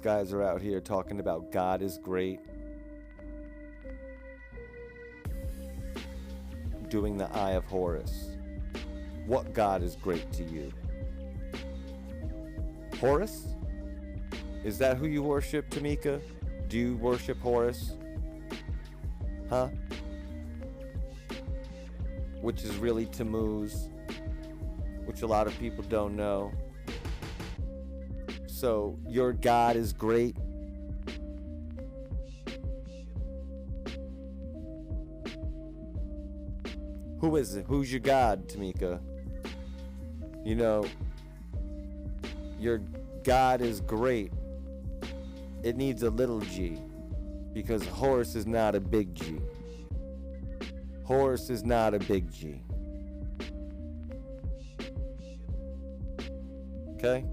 guys are out here talking about God is great. Doing the Eye of Horus. What God is great to you? Horus? Is that who you worship, Tamika? Do you worship Horus? Huh? Which is really Tammuz, which a lot of people don't know. So, your God is great. Who is it? Who's your God, Tamika? You know, your God is great. It needs a little g because Horus is not a big G. Horus is not a big G. Okay?